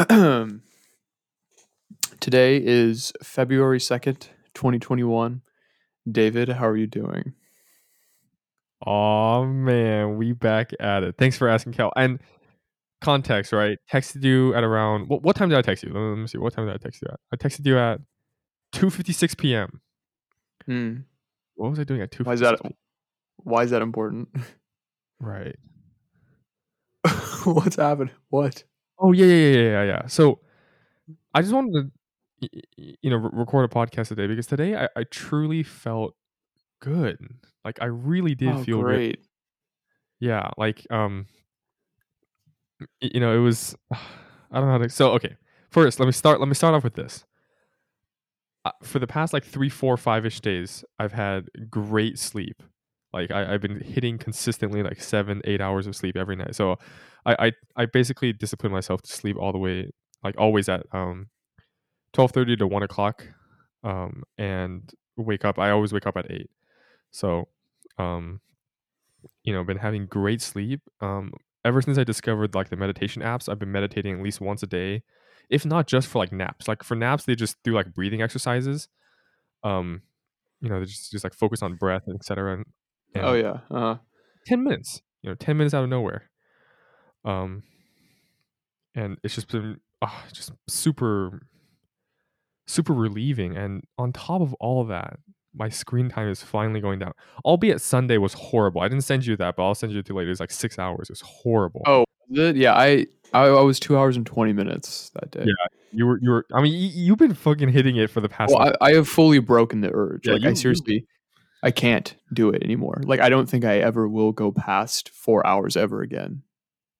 Today is February 2nd, 2021. David, how are you doing? Oh man, we back at it. Thanks for asking, Cal. And context, right? Texted you at around what, what time did I text you? Let me see. What time did I text you at? I texted you at 2:56 p.m. Hmm. What was I doing at 2? Why is that why is that important? Right. What's happening? What? Oh yeah, yeah, yeah, yeah, yeah. So I just wanted to you know re- record a podcast today because today I, I truly felt good. Like I really did Oh, feel good. great. Yeah, like um you know, it was I don't know how to so okay. First, let me start let me start off with this. Uh, for the past like three, four, five ish days, I've had great sleep. Like I, I've been hitting consistently like seven, eight hours of sleep every night. So I, I, I basically discipline myself to sleep all the way, like always at um, twelve thirty to one o'clock, um, and wake up. I always wake up at eight. So, um, you know, been having great sleep. Um, ever since I discovered like the meditation apps, I've been meditating at least once a day, if not just for like naps. Like for naps, they just do like breathing exercises. Um, you know, they just just like focus on breath and etc. And, and Oh yeah. Uh, ten minutes, you know, ten minutes out of nowhere. Um, and it's just been ah, just super, super relieving. And on top of all of that, my screen time is finally going down. Albeit Sunday was horrible. I didn't send you that, but I'll send you to later. It's like six hours. It was horrible. oh, it? yeah. I, I I was two hours and twenty minutes that day. Yeah, You were, you were. I mean, you, you've been fucking hitting it for the past. Well, like, I, I have fully broken the urge. Yeah, like you- I seriously, I can't do it anymore. Like I don't think I ever will go past four hours ever again.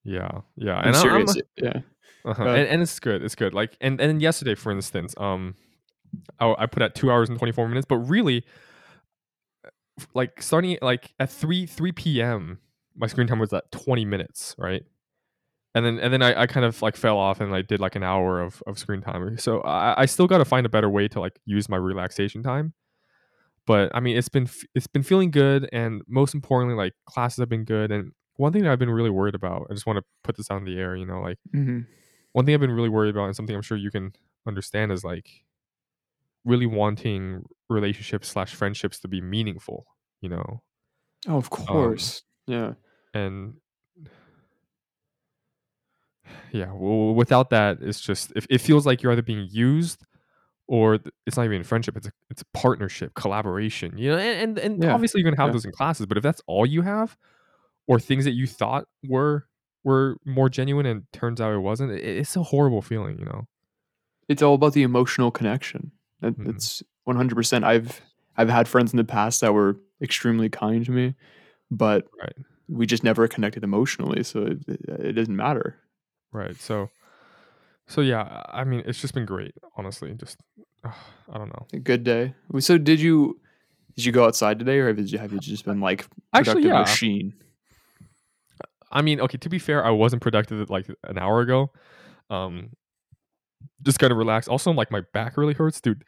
yeah, yeah. I'm and I- I'm- yeah. Uh-huh. And, and it's good. It's good. Like and and yesterday, for instance, um, I, I put at two hours and twenty four minutes, but really, like starting like at three three p.m. My screen time was at twenty minutes, right? And then and then I, I kind of like fell off and I did like an hour of, of screen time. So I, I still got to find a better way to like use my relaxation time. But I mean, it's been it's been feeling good, and most importantly, like classes have been good. And one thing that I've been really worried about, I just want to put this on the air, you know, like hmm one thing I've been really worried about, and something I'm sure you can understand, is like really wanting relationships slash friendships to be meaningful, you know, Oh, of course. yeah. and yeah, w- without that, it's just it, it feels like you're either being used or it's not even friendship; it's a it's a partnership, collaboration, you know, and and, and Yeah, obviously you're gonna have yeah. those in classes, but if that's all you have, or things that you thought were were more genuine and turns out it wasn't, it, it's a horrible feeling, you know. It's all about the emotional connection. That's mm-hmm. one hundred percent. I've I've had friends in the past that were extremely kind to me, but Right. we just never connected emotionally, so it, it, it doesn't matter. Right. So, so yeah, I mean, it's just been great, honestly. Just, uh, I don't know. Good day. So did you did you go outside today, or have you, have you just been like Actually, productive yeah. machine? I mean, okay, to be fair, I wasn't productive like an hour ago. Um, just kind of relaxed. Also, like my back really hurts, dude.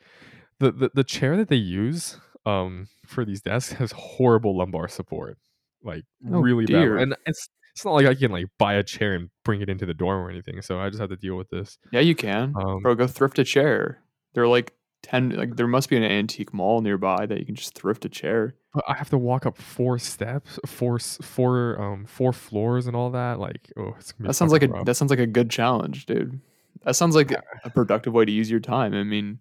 The, the the chair that they use um for these desks has horrible lumbar support, like Oh, really dear. bad. And it's it's not like I can like buy a chair and bring it into the dorm or anything. So I just have to deal with this. Yeah, you can. Um, Bro, go thrift a chair. They're like ten. Like there must be an antique mall nearby that you can just thrift a chair. But I have to walk up four steps, four four um four floors and all that. Like, oh, it's gonna be That sounds like a that sounds like a good challenge, dude. That sounds like a productive way to use your time. I mean,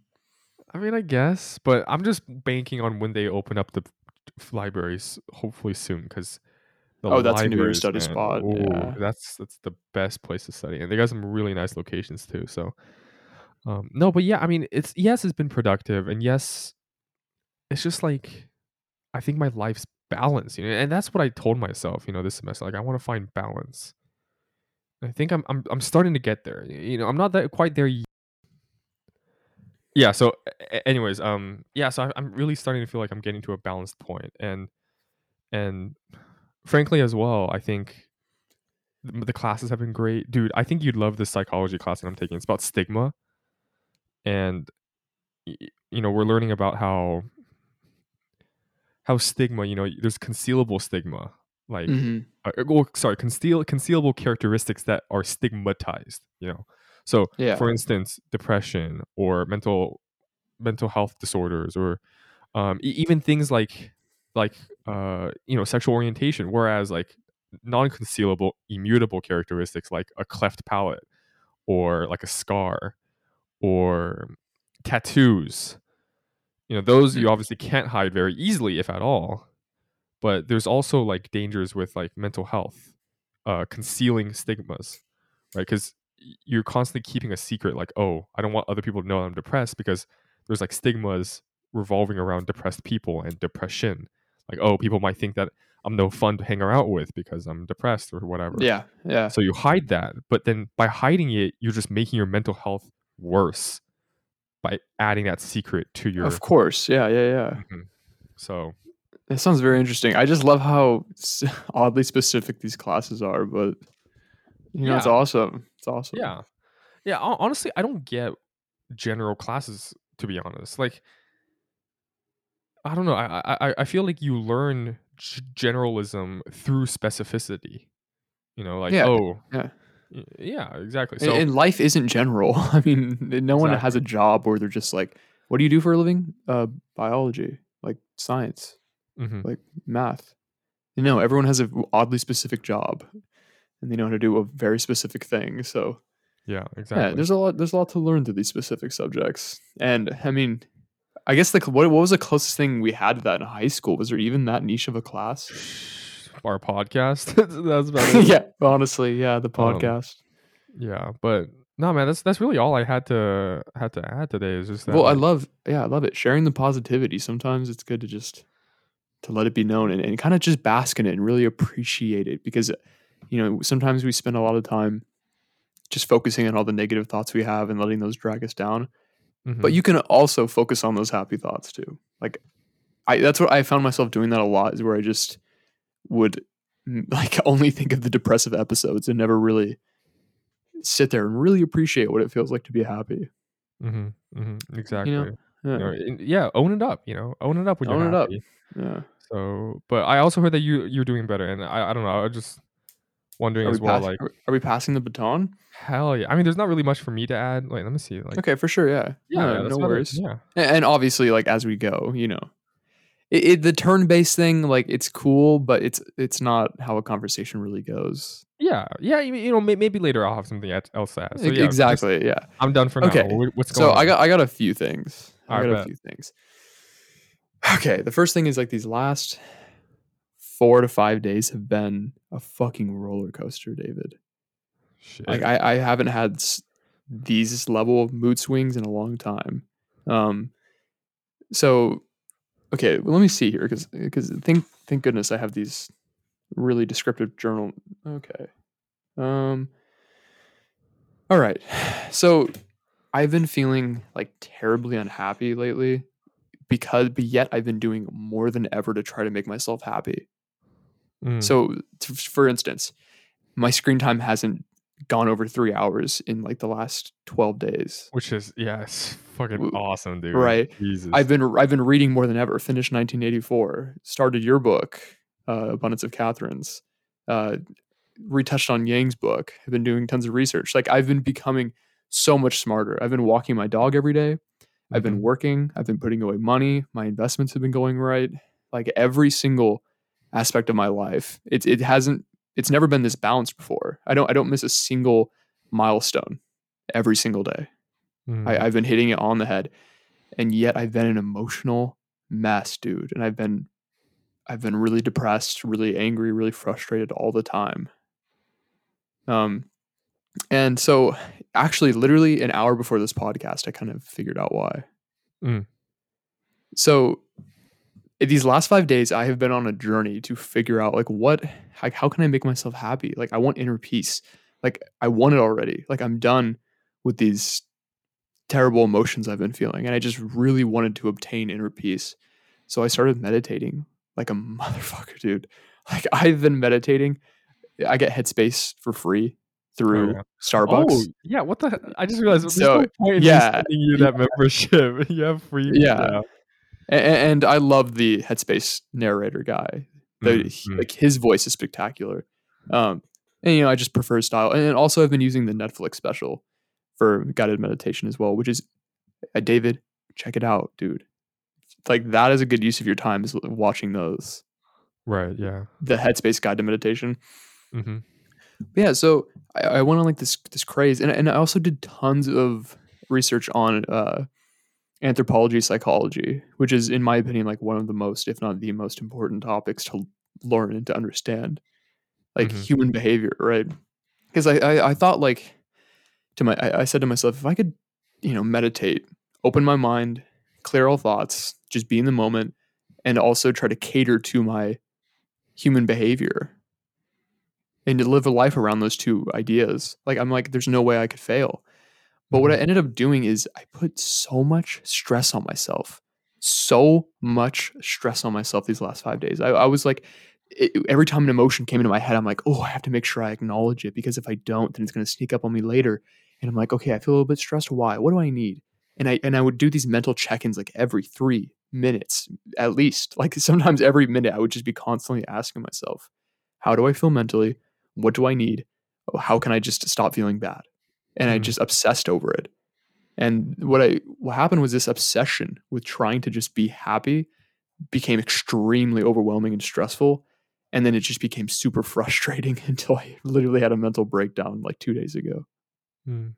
I mean, I guess, but I'm just banking on when they open up the libraries, hopefully soon, because Oh, that's be your study spot, yeah. That's that's the best place to study, and they got some really nice locations too. So, um, no, but yeah, I mean, it's yes, it's been productive, and yes, it's just like I think my life's balance, you know, and that's what I told myself, you know, this semester. Like, I want to find balance. I think I'm I'm I'm starting to get there. You know, I'm not that quite there yet. Yeah. So, a- a- anyways, um, yeah. So I'm really starting to feel like I'm getting to a balanced point, and and frankly, as well, I think the, classes have been great, dude. I think you'd love this psychology class that I'm taking. It's about stigma, and you know, we're learning about how how stigma, you know, there's concealable stigma like Mhm. uh, well, sorry, conceal concealable characteristics that are stigmatized. You know, so Yeah. for instance, depression or mental mental health disorders, or um, e- even things like like uh, you know sexual orientation. Whereas like non-concealable, immutable characteristics like a cleft palate or like a scar or tattoos. You know, those you Mm. obviously can't hide very easily, if at all. But there's also like dangers with like mental health, uh, concealing stigmas, right? Because you're constantly keeping a secret, like, oh, I don't want other people to know I'm depressed because there's like stigmas revolving around depressed people and depression. Like, oh, people might think that I'm no fun to hang around with because I'm depressed or whatever. Yeah. Yeah. So you hide that, but then by hiding it, you're just making your mental health worse by adding that secret to your. Of course. Yeah. Yeah. Yeah. Mhm. So That sounds very interesting. I just love how oddly specific these classes are, but you know, it's awesome. It's awesome. yeah, yeah. Honestly, I don't get general classes to be honest. Like, I don't know. I I I- feel like you learn g- generalism through specificity. You know, like Yeah, oh yeah. yeah, exactly. And, So and life isn't general. I mean, no one has a job where they're just like, "What do you do for a living?" Uh, biology, like science, mhm. like math. You know, everyone has a oddly specific job, and they know how to do a very specific thing. So yeah, yeah, exactly. there's a lot. There's a lot to learn through these specific subjects. And I mean, I guess like what what was the closest thing we had to that in high school? Was there even that niche of a class? Our podcast. That's about it. yeah, honestly, yeah, the Um, podcast. yeah but no man that's that's really all i had to had to add today is just that well, I love, yeah, I love it. Sharing the positivity. Sometimes it's good to just to let it be known and, and kind of just bask in it and really appreciate it because you know sometimes we spend a lot of time just focusing on all the negative thoughts we have and letting those drag us down. But mhm, you can also focus on those happy thoughts too. Like I that's what I found myself doing that a lot is where I just would mm, like only think of the depressive episodes and never really sit there and really appreciate what it feels like to be happy. Mm-hmm, mm-hmm, exactly Yeah. You know, and- yeah own it up you know own it up when Own you're it up. happy Yeah. so but i also heard that you you're doing better and i i don't know i just wondering as well pass- like are, we- are we passing the baton? hell yeah i mean there's not really much for me to add like let me see like Okay, for sure. Yeah. yeah, No, yeah, no it, worries. yeah And obviously, like as we go, you know, it, it, the turn-based thing, like it's cool, but it's it's not how a conversation really goes. yeah yeah you you know may- maybe later i'll have something else to add so yeah just- exactly. Yeah. i'm done for Okay, now Wh- what's going So on I got I got a few things. I Alright, got a few things. Okay, the first thing is like these last four to five days have been a fucking roller coaster, David. Shit. Like I, I haven't had s- these level of mood swings in a long time. Um, so okay, well, let me see here because because thank thank goodness I have these really descriptive journal. Okay, um, all right. So I've been feeling like terribly unhappy lately because, but yet I've been doing more than ever to try to make myself happy. Mm, So, t- for instance, my screen time hasn't gone over three hours in like the last 12 days. which is yeah it's fucking awesome dude right. jesus I've been I've been reading more than ever. Finished 1984. Started your book, uh, Abundance of Katherines. Uh, retouched on Yang's book. I've been doing tons of research. Like I've been becoming so much smarter. I've been walking my dog every day. I've been Mhm. working. I've been putting away money. My investments have been going right. Like every single aspect of my life, it it hasn't. It's never been this balanced before. I don't I don't miss a single milestone every single day. Mhm. I, I've been hitting it on the head, and yet I've been an emotional mess, dude. And I've been, I've been really depressed, really angry, really frustrated all the time. Um, and so actually, literally an hour before this podcast, I kind of figured out why. Mm. So these last five days, I have been on a journey to figure out like what, like how can I make myself happy? Like I want inner peace. Like I want it already. Like I'm done with these terrible emotions I've been feeling, and I just really wanted to obtain inner peace. So I started meditating like a motherfucker, dude. Like I've been meditating. I get Headspace for free oh, through yeah. Starbucks. Oh yeah, what the? I just realized So, no yeah, you that membership. you have free. Yeah. A- a- and I love the Headspace narrator guy. The, Mm, he- mm. like his voice is spectacular. Um, and you know, I just prefer his style. And also, I've been using the Netflix special for guided meditation as well, which is uh, David, check it out, dude. Like that is a good use of your time is watching those Right. Yeah. the Headspace guided meditation. Mm-hmm. Yeah, so I, I went on like this this craze, and and I also did tons of research on uh, anthropology, psychology, which is, in my opinion, like one of the most, if not the most important topics to learn and to understand, like Mhm. human behavior, right? Because I, I I thought like to my I, I said to myself, if I could, you know, meditate, open my mind, clear all thoughts, just be in the moment, and also try to cater to my human behavior and to live a life around those two ideas. Like I'm like, there's no way I could fail. But what I mm-hmm. ended up doing is I put so much stress on myself, so much stress on myself these last five days. I, I was like, it, every time an emotion came into my head, I'm like, oh, I have to make sure I acknowledge it because if I don't, then it's going to sneak up on me later. And I'm like, okay, I feel a little bit stressed. Why? What do I need? And I and I would do these mental check-ins like every three minutes at least. Like sometimes every minute, I would just be constantly asking myself, how do I feel mentally? What do I need? Oh, How can I just stop feeling bad? And I Mhm. just obsessed over it. And what I what happened was this obsession with trying to just be happy became extremely overwhelming and stressful. And then it just became super frustrating until I literally had a mental breakdown like two days ago. Mm.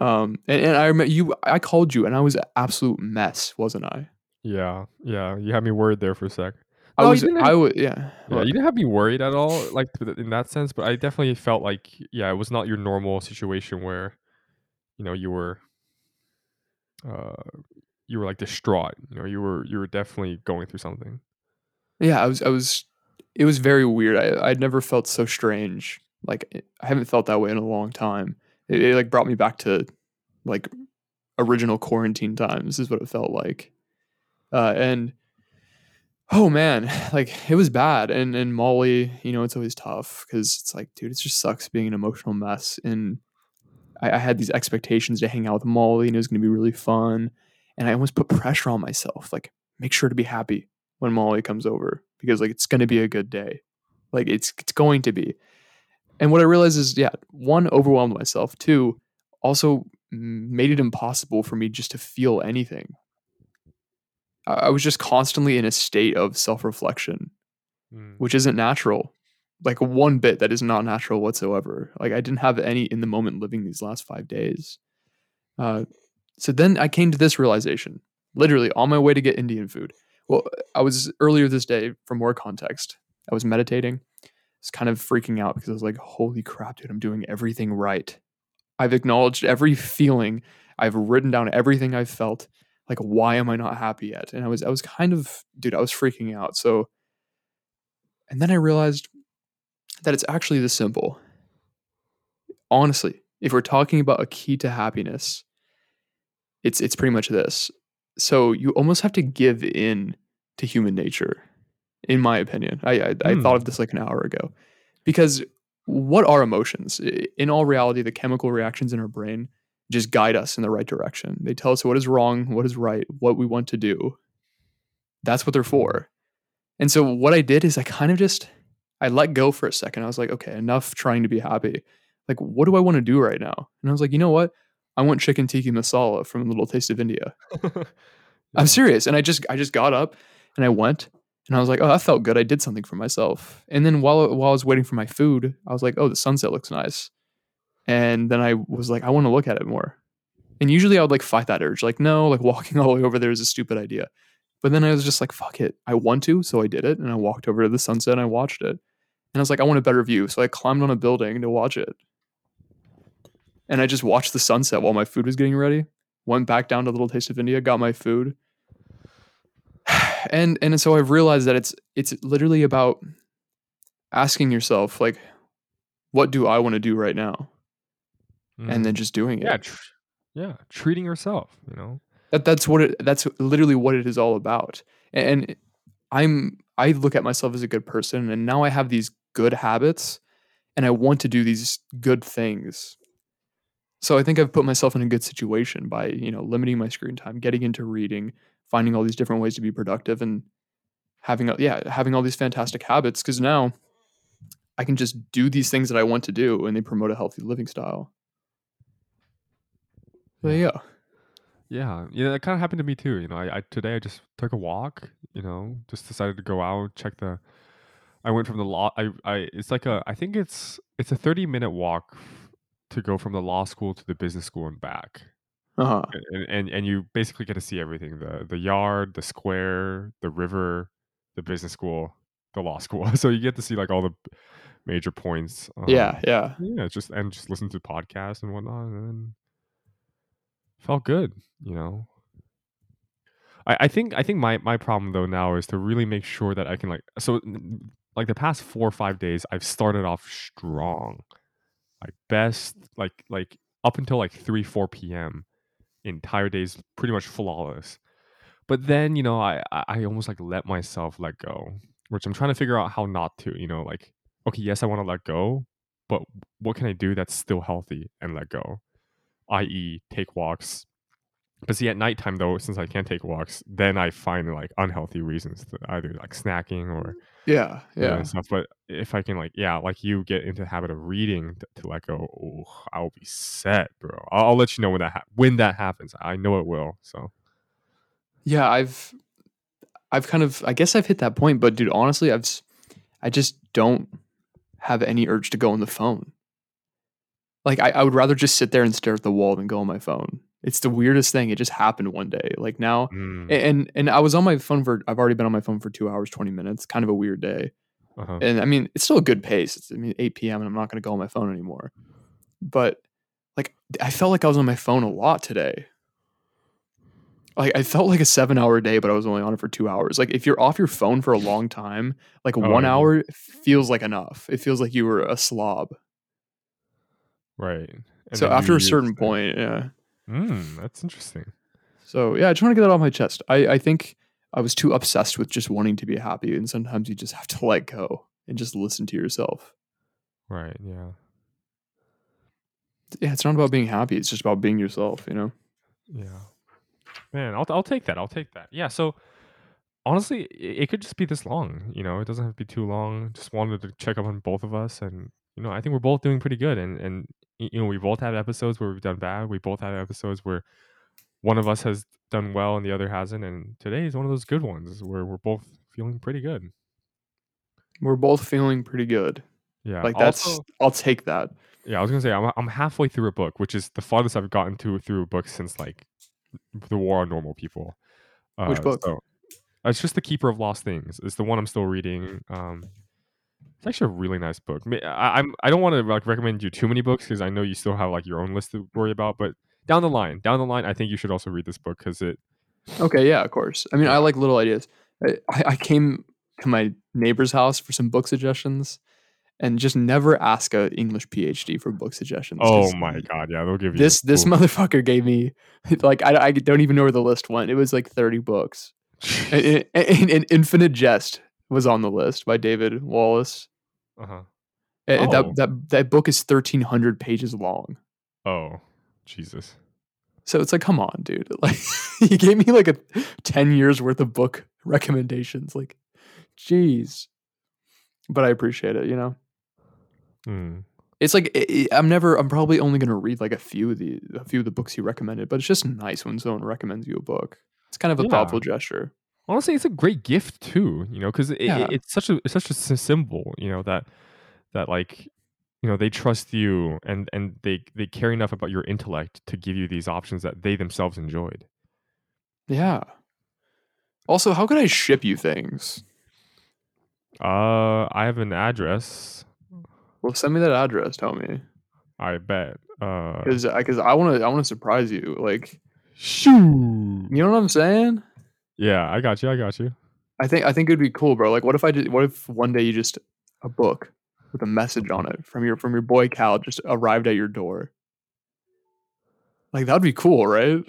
Um, and, and I remember you, I called you, and I was an absolute mess, wasn't I? Yeah. Yeah. You had me worried there for a sec. I No, you was, didn't I have- was, yeah. Yeah, you didn't have me worried at all, like in that sense. But I definitely felt like, yeah, it was not your normal situation where, you know, you were, uh, you were like distraught. You know, you were you were definitely going through something. yeah, I was, I was, it was very weird. I, I'd never felt so strange. Like I haven't felt that way in a long time. It, it like brought me back to like original quarantine times is what it felt like. Uh, and oh man, like it was bad. And and Molly, you know, it's always tough because it's like, dude, it just sucks being an emotional mess. And I, I had these expectations to hang out with Molly, and it was going to be really fun. And I almost put pressure on myself, like make sure to be happy when Molly comes over because like it's going to be a good day, like it's it's going to be. And what I realized is, yeah, one overwhelmed myself. Two, also made it impossible for me just to feel anything. I was just constantly in a state of self reflection, Mm. which isn't natural. Like one bit that is not natural whatsoever. Like I didn't have any in the moment living these last five days. Uh, so then I came to this realization, literally on my way to get Indian food. Well, I was earlier this day, for more context, I was meditating. I was kind of freaking out because I was like, holy crap, dude, I'm doing everything right. I've acknowledged every feeling. I've written down everything I've felt. Like, why am I not happy yet? And I was, I was kind of, dude, I was freaking out. So, and then I realized that it's actually this simple. Honestly, if we're talking about a key to happiness, it's it's pretty much this. So you almost have to give in to human nature, in my opinion. I I, I Hmm. thought of this like an hour ago, because what are emotions? In all reality, the chemical reactions in our brain just guide us in the right direction. They tell us what is wrong, what is right, what we want to do. That's what they're mm-hmm. for. And so what I did is I kind of just I let go for a second. I was like, okay, enough trying to be happy. Like, what do I want to do right now? And I was like, you know what? I want chicken tikka masala from Little Taste of India. Yeah. I'm serious. And I just I just got up and I went and I was like, oh, that felt good. I did something for myself. And then while while I was waiting for my food, I was like, oh, the sunset looks nice. And then I was like, I want to look at it more. And usually I would like fight that urge, like, no, like walking all the way over there is a stupid idea. But then I was just like, fuck it. I want to, so I did it. And I walked over to the sunset and I watched it. And I was like, I want a better view. So I climbed on a building to watch it. And I just watched the sunset while my food was getting ready. Went back down to Little Taste of India, got my food. And and so I've realized that it's it's literally about asking yourself, like, what do I want to do right now? And then mm-hmm. just doing it. Yeah, tr- yeah, treating yourself. You know. that that's what it that's literally what it is all about and i'm i look at myself as a good person and now i have these good habits and i want to do these good things so i think i've put myself in a good situation by you know limiting my screen time getting into reading finding all these different ways to be productive and having yeah having all these fantastic habits because now I can just do these things that I want to do, and they promote a healthy living style. There you go. Yeah, yeah, that kind of happened to me too. You know, I, I today I just took a walk. You know, just decided to go out, check the. I went from the law. I, I it's like a. I think it's it's a thirty minute walk to go from the law school to the business school and back. Uh huh. and, and and you basically get to see everything the the yard the square the river the business school the law school so you get to see like all the major points um, Yeah, yeah. yeah just and just listen to podcasts and whatnot and then felt good you know? I, I think i think my my problem though now is to really make sure that i can like so like the past four or five days i've started off strong. Like best like like up until like 3 4 p.m entire days pretty much flawless. But then you know i I almost like let myself let go which i'm trying to figure out how not to you know like okay yes i want to let go but what can i do that's still healthy and let go i.e take walks but see at nighttime though since i can't take walks then i find like unhealthy reasons to either like snacking or Yeah, yeah. and stuff. But if I can like yeah, like you get into the habit of reading to, to let go, oh, I'll be set, bro. I'll, I'll let you know when that ha- when that happens. I know it will. So Yeah, I've I've kind of I guess I've hit that point, but dude, honestly, I've I just don't have any urge to go on the phone. Like I, I would rather just sit there and stare at the wall than go on my phone. It's the weirdest thing. It just happened one day. Like now mm, and and I was on my phone for I've already been on my phone for two hours, 20 minutes. Kind of a weird day. uh-huh. And I mean, it's still a good pace. It's I mean 8 p.m. and I'm not gonna go on my phone anymore. But like I felt like I was on my phone a lot today. Like I felt like a seven hour day, but I was only on it for two hours. Like if you're off your phone for a long time, like Oh, one yeah. hour feels like enough. It feels like you were a slob. Right. And so after a certain point, yeah. mm, that's interesting. So yeah, I just want to get that off my chest. I, I think I was too obsessed with just wanting to be happy, and sometimes you just have to let go and just listen to yourself. Right. Yeah. Yeah, it's not about being happy. It's just about being yourself. You know. Yeah. Man, I'll I'll take that. I'll take that. Yeah. So honestly, it, it could just be this long. You know, it doesn't have to be too long. Just wanted to check up on both of us, and you know, I think we're both doing pretty good. And and you know, we both had episodes where we've done bad. We both had episodes where one of us has done well and the other hasn't. And today is one of those good ones where we're both feeling pretty good. We're both feeling pretty good. Yeah. Like that's Also- I'll take that. yeah. I was gonna say I'm I'm halfway through a book, which is the farthest I've gotten to through a book since like the War on Normal People. Which Uh, book? So, it's just the Keeper of Lost Things. It's the one I'm still reading. Um, it's actually a really nice book. I, I'm I don't want to like recommend you too many books because I know you still have like your own list to worry about. But down the line, down the line, I think you should also read this book because it. Okay, yeah, of course. I mean, I like little ideas. I, I came to my neighbor's house for some book suggestions, and just never ask a English PhD for book suggestions. Oh my god! Yeah, they'll give you This this motherfucker gave me like I, I don't even know where the list went. It was like thirty books. And- and Infinite Jest was on the list by David Wallace. Uh-huh. Oh. That that that book is thirteen hundred pages long. Oh, Jesus. So it's like, come on, dude. Like he gave me like a 10 years worth of book recommendations. Like, jeez. But I appreciate it, you know? Hmm. It's like i i- I'm never I'm probably only gonna read like a few of the a few of the books he recommended, but it's just nice when someone recommends you a book. It's kind of a Yeah. thoughtful gesture. Honestly it's a great gift too you know because it, Yeah. it- it's such a it's such a symbol you know that that like you know they trust you and and they they care enough about your intellect to give you these options that they themselves enjoyed Yeah. Also, how can I ship you things? uh i have an address Well, send me that address, tell me. i bet uh Cuz cuz I want to I want to surprise you. Like, shoo you know what I'm saying? Yeah i got you i got you I think I think it'd be cool, bro. Like, what if I did? What if one day you just a book with a message on it from your from your boy Cal just arrived at your door? Like that'd be cool, right?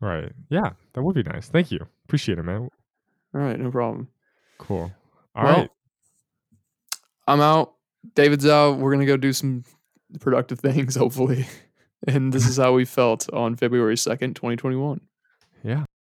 right yeah that would be nice thank you appreciate it man All right, no problem. cool All right. well, I'm out. David's out. We're gonna go do some productive things, hopefully. And this is how we felt on February second, twenty twenty one. Yeah